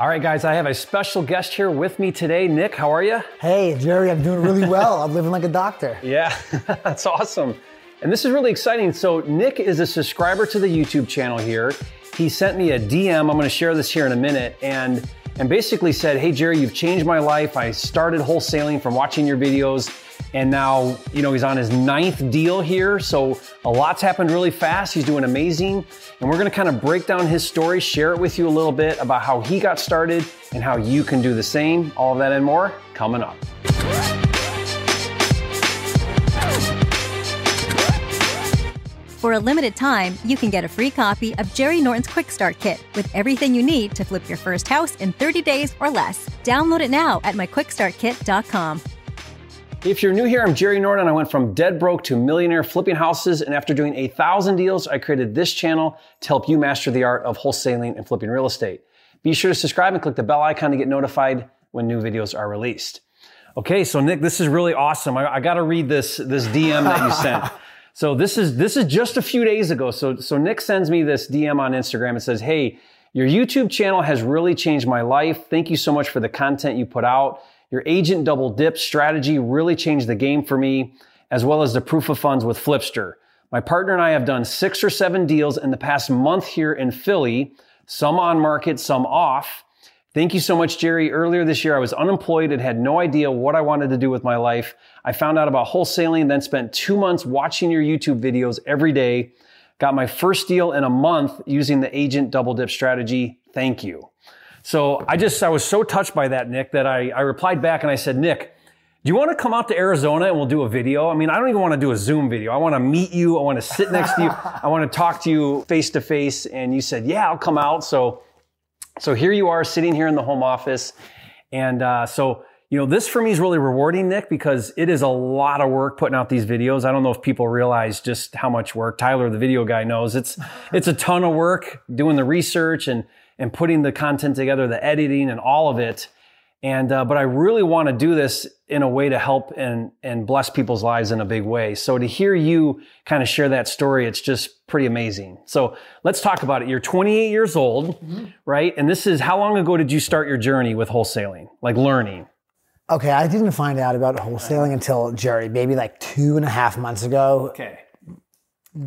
All right, guys, I have a special guest here with me today. Nick, how are you? Hey, Jerry, I'm doing really well. I'm living like a doctor. Yeah, that's awesome. And this is really exciting. So, Nick is a subscriber to the YouTube channel here. He sent me a DM. I'm going to share this here in a minute. And and basically said, Hey, Jerry, you've changed my life. I started wholesaling from watching your videos. And now, you know, he's on his ninth deal here. So a lot's happened really fast. He's doing amazing. And we're going to kind of break down his story, share it with you a little bit about how he got started and how you can do the same. All of that and more coming up. For a limited time, you can get a free copy of Jerry Norton's Quick Start Kit with everything you need to flip your first house in 30 days or less. Download it now at myquickstartkit.com. If you're new here, I'm Jerry Norton. I went from dead broke to millionaire flipping houses. And after doing a thousand deals, I created this channel to help you master the art of wholesaling and flipping real estate. Be sure to subscribe and click the bell icon to get notified when new videos are released. Okay, so Nick, this is really awesome. I, I got to read this this DM that you sent. So this is this is just a few days ago. So so Nick sends me this DM on Instagram and says, "Hey, your YouTube channel has really changed my life. Thank you so much for the content you put out. Your agent double dip strategy really changed the game for me, as well as the proof of funds with Flipster. My partner and I have done six or seven deals in the past month here in Philly, some on market, some off." Thank you so much, Jerry. Earlier this year, I was unemployed and had no idea what I wanted to do with my life. I found out about wholesaling, then spent two months watching your YouTube videos every day. Got my first deal in a month using the agent double dip strategy. Thank you. So I just, I was so touched by that, Nick, that I, I replied back and I said, Nick, do you want to come out to Arizona and we'll do a video? I mean, I don't even want to do a Zoom video. I want to meet you. I want to sit next to you. I want to talk to you face to face. And you said, yeah, I'll come out. So so here you are sitting here in the home office. And uh, so, you know, this for me is really rewarding, Nick, because it is a lot of work putting out these videos. I don't know if people realize just how much work Tyler, the video guy, knows. It's it's a ton of work doing the research and and putting the content together, the editing and all of it. And uh, but I really want to do this in a way to help and and bless people's lives in a big way. So to hear you kind of share that story, it's just pretty amazing. So let's talk about it. You're 28 years old, mm-hmm. right? And this is how long ago did you start your journey with wholesaling, like learning? Okay, I didn't find out about wholesaling until Jerry, maybe like two and a half months ago. Okay,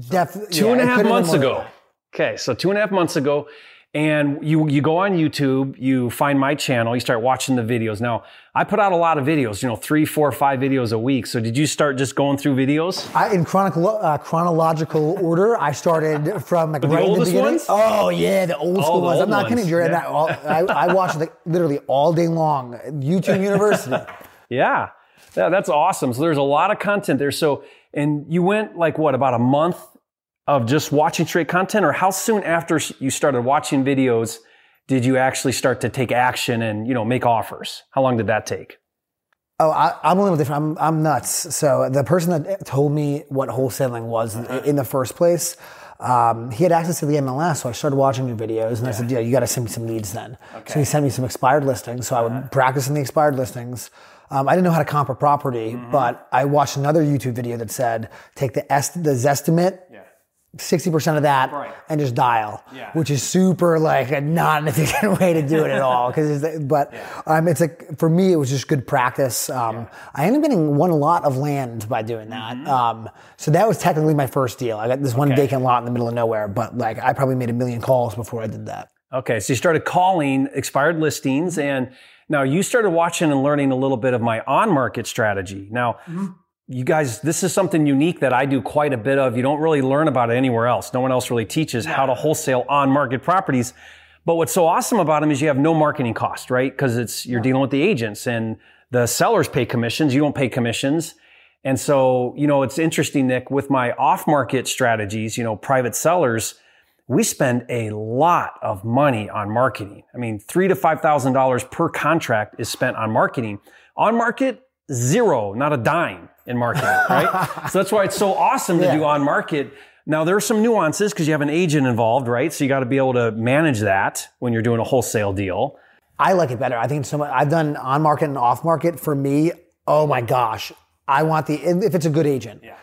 definitely two yeah, and a half months ago. Okay, so two and a half months ago, and you you go on YouTube, you find my channel, you start watching the videos. Now, I put out a lot of videos, you know, three, four, five videos a week. So, did you start just going through videos? I, in chronicle, uh, chronological order, I started from like right in the beginning. Ones? Oh yeah, the old school the ones. Old I'm not ones. kidding, you. Yeah. All, I, I watched like literally all day long. YouTube University. yeah. yeah, that's awesome. So there's a lot of content there. So, and you went like what about a month of just watching straight content or how soon after you started watching videos did you actually start to take action and you know make offers how long did that take oh I, am a little different I'm, I'm nuts so the person that told me what wholesaling was uh-huh. in the first place um, he had access to the MLS, so I started watching new videos, and yeah. I said, "Yeah, you got to send me some leads then." Okay. So he sent me some expired listings, so. I would uh-huh. practice in the expired listings. Um, I didn't know how to comp a property, mm-hmm. but I watched another YouTube video that said, "Take the est- the Zestimate 60% of that right. and just dial, yeah. which is super like a not an efficient way to do it at all. Cause it's, but, yeah. um, it's like, for me, it was just good practice. Um, yeah. I ended up getting one lot of land by doing that. Mm-hmm. Um, so that was technically my first deal. I got this one okay. vacant lot in the middle of nowhere, but like I probably made a million calls before I did that. Okay. So you started calling expired listings and now you started watching and learning a little bit of my on market strategy. Now, mm-hmm you guys, this is something unique that I do quite a bit of. You don't really learn about it anywhere else. No one else really teaches how to wholesale on market properties. But what's so awesome about them is you have no marketing cost, right? Because it's, you're dealing with the agents and the sellers pay commissions. You don't pay commissions. And so, you know, it's interesting, Nick, with my off market strategies, you know, private sellers, we spend a lot of money on marketing. I mean, three to $5,000 per contract is spent on marketing. On market, zero, not a dime in marketing, right? so that's why it's so awesome to yeah. do on market. Now there are some nuances because you have an agent involved, right? So you got to be able to manage that when you're doing a wholesale deal. I like it better. I think so much. I've done on market and off market. For me, oh my gosh, I want the if it's a good agent. Yeah.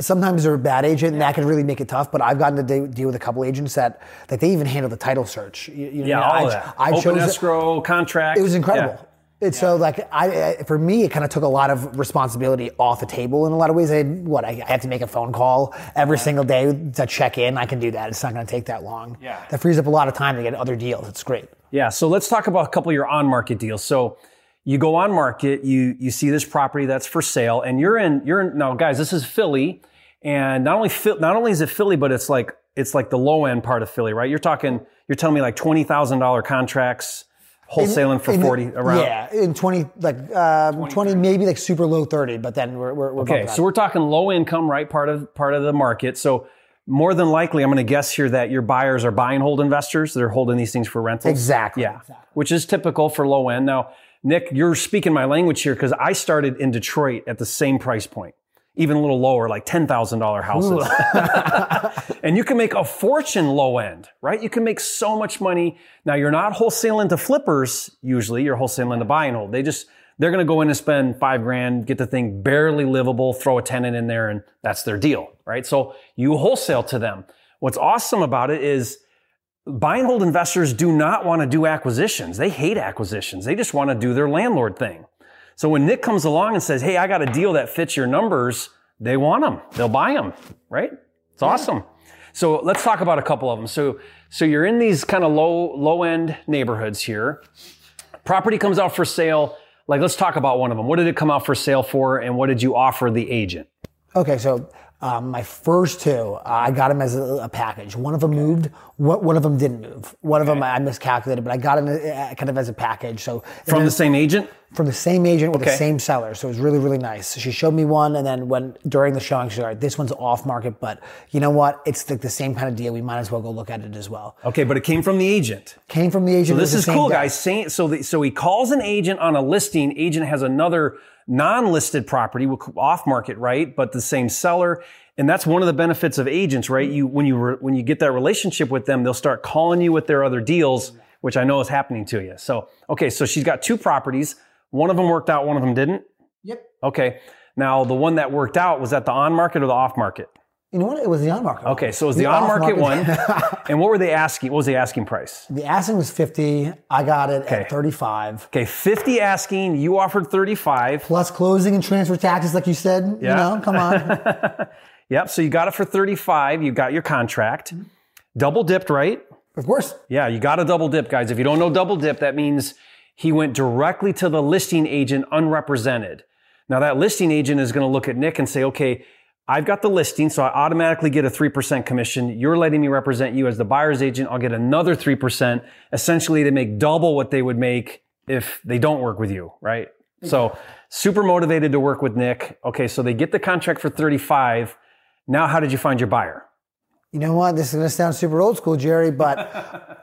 sometimes they're a bad agent, and that can really make it tough. But I've gotten to de- deal with a couple agents that like they even handle the title search. You, you know, Yeah, I, all of that. I Open chose escrow contract. it was incredible. Yeah. It's so like I, I for me it kind of took a lot of responsibility off the table in a lot of ways. I had, what I, I had to make a phone call every single day to check in. I can do that. It's not going to take that long. Yeah. that frees up a lot of time to get other deals. It's great. Yeah. So let's talk about a couple of your on market deals. So you go on market, you you see this property that's for sale, and you're in you're in now, guys. This is Philly, and not only not only is it Philly, but it's like it's like the low end part of Philly, right? You're talking you're telling me like twenty thousand dollar contracts, wholesaling for In forty around. Yeah, in twenty like um, twenty, maybe like super low thirty, but then we're we're, we're Okay, so we're talking low income, right? Part of part of the market. So more than likely, I'm going to guess here that your buyers are buy and hold investors. They're holding these things for rentals. Exactly, Yeah, exactly. which is typical for low end. Now, Nick, you're speaking my language here because I started in Detroit at the same price point, even a little lower, like ten thousand dollar houses. and you can make a fortune low end, right? You can make so much money. Now you're not wholesaling to flippers usually. You're wholesaling to buy and hold. They just they're going to go in and spend five grand, get the thing barely livable, throw a tenant in there, and that's their deal, right? So you wholesale to them. What's awesome about it is buy and hold investors do not want to do acquisitions. They hate acquisitions. They just want to do their landlord thing. So when Nick comes along and says, Hey, I got a deal that fits your numbers, they want them. They'll buy them, right? It's awesome. So let's talk about a couple of them. So, so you're in these kind of low, low end neighborhoods here. Property comes out for sale. Like, let's talk about one of them. What did it come out for sale for and what did you offer the agent? Okay, so um, my first two, uh, I got them as a, a package. One of them moved. One, one of them didn't move. One of them I miscalculated, but I got them uh, kind of as a package. So From the same agent? From the same agent with Okay. the same seller. So it was really, really nice. She showed me one, and then when during the showing, she said, "All right, this one's off market, but you know what? It's like the same kind of deal. We might as well go look at it as well." Okay, but it came from the agent. Came from the agent. So this is cool, day. guys. Saying- So, the, so he calls an agent on a listing. Agent has another non-listed property, off market, right? But the same seller, and that's one of the benefits of agents, right? You when you re, when you get that relationship with them, they'll start calling you with their other deals, which I know is happening to you. So, okay, so she's got two properties. One of them worked out, one of them didn't. Yep. Okay. Now the one that worked out was that the on market or the off market. You know what? It was the on market. Okay, so it was the, on market one. and what were they asking? What was the asking price? the asking was fifty. I got it Okay. at thirty-five. Okay, 50 asking, you offered 35. Plus closing and transfer taxes, like you said. Yeah. You know, come on. Yep, so you got it for 35, you got your contract. Mm-hmm. Double dipped, right? of course. Yeah, you got a double dip, guys. If you don't know double dip, that means he went directly to the listing agent unrepresented. Now that listing agent is going to look at Nick and say, okay, I've got the listing, so I automatically get a 3% commission. You're letting me represent you as the buyer's agent. I'll get another 3%, essentially to make double what they would make if they don't work with you, right? So super motivated to work with Nick. Okay, so they get the contract for 35. Now, how did you find your buyer? You know what? This is going to sound super old school, Jerry, but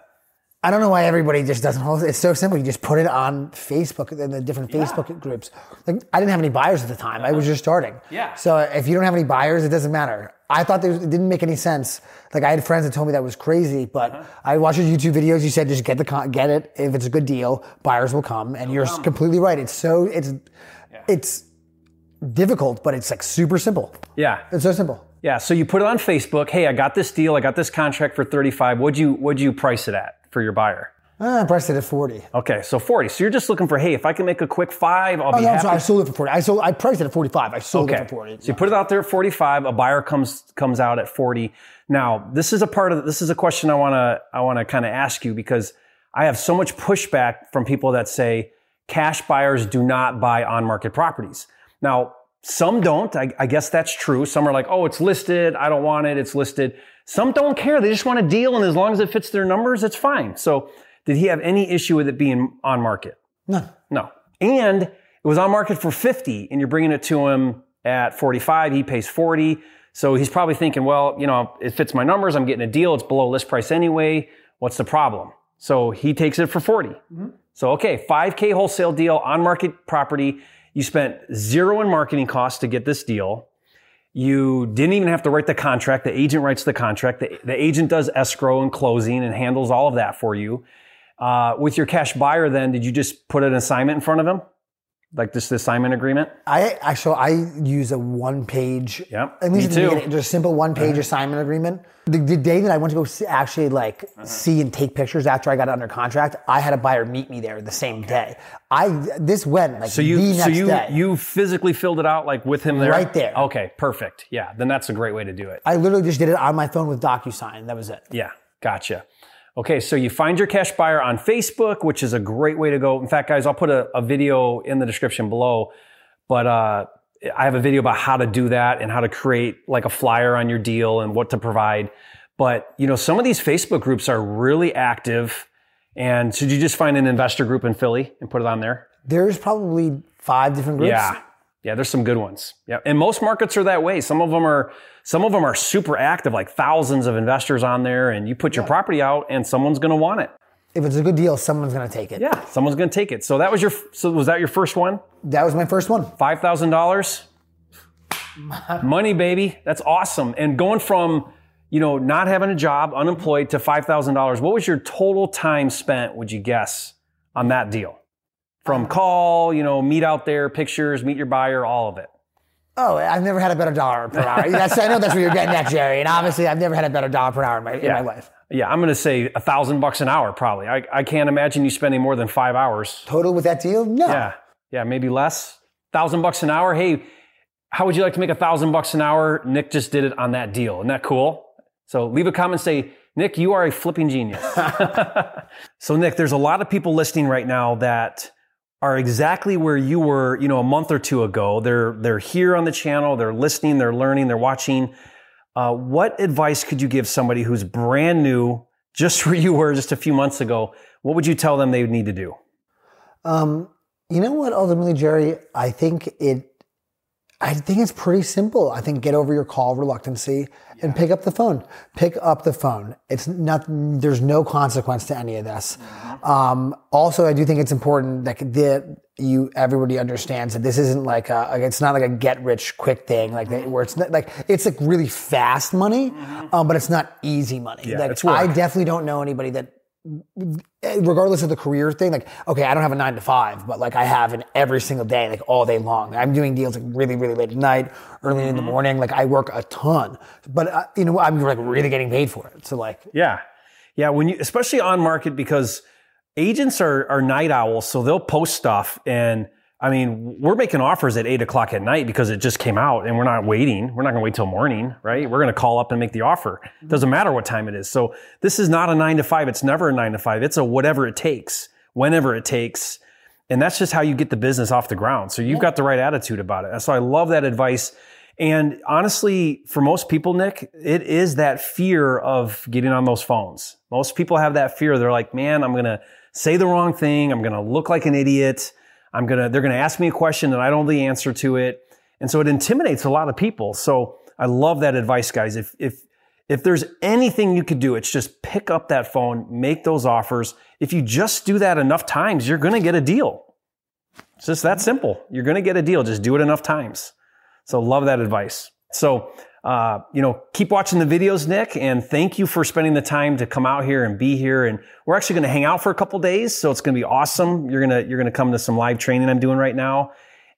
I don't know why everybody just doesn't hold it. It's so simple. You just put it on Facebook and the different Facebook groups. Like I didn't have any buyers at the time. I was just starting. Yeah. So if you don't have any buyers, it doesn't matter. I thought there was, it didn't make any sense. Like I had friends that told me that was crazy, but Uh-huh. I watched your YouTube videos. You said just get the con- get it. If it's a good deal, buyers will come. And you're completely right. It's so it's it's difficult, but it's like super simple. Yeah. It's so simple. Yeah, so you put it on Facebook. Hey, I got this deal. I got this contract for 35. What'd you what'd you price it at for your buyer? Uh, I priced it at forty. Okay, so 40. So you're just looking for, hey, if I can make a quick five, I'll Oh, be no, happy. sorry. I sold it for 40. I sold, I priced it at 45. I sold Okay. it for 40. So you put it out there at 45, a buyer comes comes out at 40. Now, this is a part of this is a question I want to I want to kind of ask you because I have so much pushback from people that say cash buyers do not buy on-market properties. Now, some don't. I, I guess that's true. Some are like, "Oh, it's listed. I don't want it. It's listed." Some don't care. They just want a deal and as long as it fits their numbers, it's fine. So, did he have any issue with it being on market? No. No. And it was on market for 50 and you're bringing it to him at 45. He pays 40. So he's probably thinking, well, you know, it fits my numbers. I'm getting a deal. It's below list price anyway. What's the problem? So he takes it for 40. Mm-hmm. So, okay, 5K wholesale deal on market property. You spent zero in marketing costs to get this deal. You didn't even have to write the contract. The agent writes the contract. The, the agent does escrow and closing and handles all of that for you. Uh, with your cash buyer, then, did you just put an assignment in front of him? Like this assignment agreement? I actually I use a one page. Yep, At me least the too. just a simple one page uh-huh. assignment agreement. The, the day that I went to go see, actually like uh-huh. see and take pictures after I got under contract, I had a buyer meet me there the same day. I this went like So you the next so you day. you physically filled it out like with him there? Right there. Okay, perfect. Yeah, then that's a great way to do it. I literally just did it on my phone with DocuSign. That was it. Yeah, gotcha. Okay, so you find your cash buyer on Facebook, which is a great way to go. In fact, guys, I'll put a, a video in the description below, but uh, I have a video about how to do that and how to create like a flyer on your deal and what to provide. But you know, some of these Facebook groups are really active. And should you just find an investor group in Philly and put it on there? There's probably five different groups. Yeah. Yeah, there's some good ones. Yeah. And most markets are that way. Some of them are some of them are super active, like thousands of investors on there, and you put your property out and someone's gonna want it. If it's a good deal, someone's gonna take it. Yeah, someone's gonna take it. So that was your so was that your first one? That was my first one. Five thousand dollars? Money, baby. That's awesome. And going from you know, not having a job, unemployed to five thousand dollars. What was your total time spent, would you guess, on that deal? From call, you know, meet out there, pictures, meet your buyer, all of it. Oh, I've never had a better dollar per hour. That's, I know that's where you're getting at, Jerry. And obviously, I've never had a better dollar per hour in my, in my life. Yeah, I'm going to say a thousand bucks an hour, probably. I, I can't imagine you spending more than five hours. Total with that deal? No. Yeah, yeah, maybe less. Thousand bucks an hour. Hey, how would you like to make a thousand bucks an hour? Nick just did it on that deal. Isn't that cool? So leave a comment. Say, Nick, you are a flipping genius. so Nick, there's a lot of people listening right now that are exactly where you were, you know, a month or two ago. They're they're here on the channel. They're listening. They're learning. They're watching. Uh, what advice could you give somebody who's brand new, just where you were just a few months ago? What would you tell them they need to do? Um, you know what? Ultimately, Jerry, I think it. I think it's pretty simple. I think get over your call reluctancy and pick up the phone. Pick up the phone. It's not. There's no consequence to any of this. Um, also, I do think it's important that the, you everybody understands that this isn't like a. Like it's not like a get rich quick thing. Like that, where it's not, like it's like really fast money, um, but it's not easy money. Yeah, like it's. I definitely don't know anybody that regardless of the career thing, like, okay, I don't have a nine to five, but like I have an every single day, like all day long. I'm doing deals like really, really late at night, early in the morning. Like I work a ton, but uh, you know, I'm like really getting paid for it. So like, Yeah. Yeah. When you, especially on market, because agents are, are night owls. So they'll post stuff. And I mean, we're making offers at eight o'clock at night because it just came out and we're not waiting. We're not going to wait till morning, right? We're going to call up and make the offer. It doesn't matter what time it is. So this is not a nine to five. It's never a nine to five. It's a whatever it takes, whenever it takes. And that's just how you get the business off the ground. So you've got the right attitude about it. So I love that advice. And honestly, for most people, Nick, it is that fear of getting on those phones. Most people have that fear. They're like, man, I'm going to say the wrong thing. I'm going to look like an idiot. I'm to, they're to ask me a question and I don't know the answer to it. And so it intimidates a lot of people. So I love that advice, guys. If, if, if there's anything you could do, it's just pick up that phone, make those offers. If you just do that enough times, you're to get a deal. It's just that simple. You're to get a deal. Just do it enough times. So love that advice. So, uh, you know, keep watching the videos, Nick, and thank you for spending the time to come out here and be here. And we're actually going to hang out for a couple days, so it's going to be awesome. You're gonna you're gonna come to some live training I'm doing right now,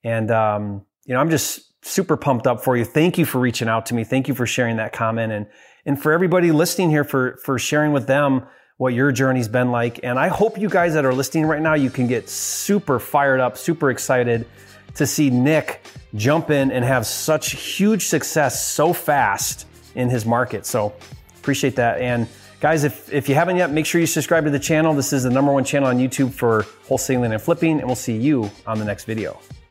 and um, you know, I'm just super pumped up for you. Thank you for reaching out to me. Thank you for sharing that comment, and and for everybody listening here for for sharing with them what your journey's been like. And I hope you guys that are listening right now, you can get super fired up, super excited to see Nick jump in and have such huge success so fast in his market. So appreciate that. And guys, if, if you haven't yet, make sure you subscribe to the channel. This is the number one channel on YouTube for wholesaling and flipping, and we'll see you on the next video.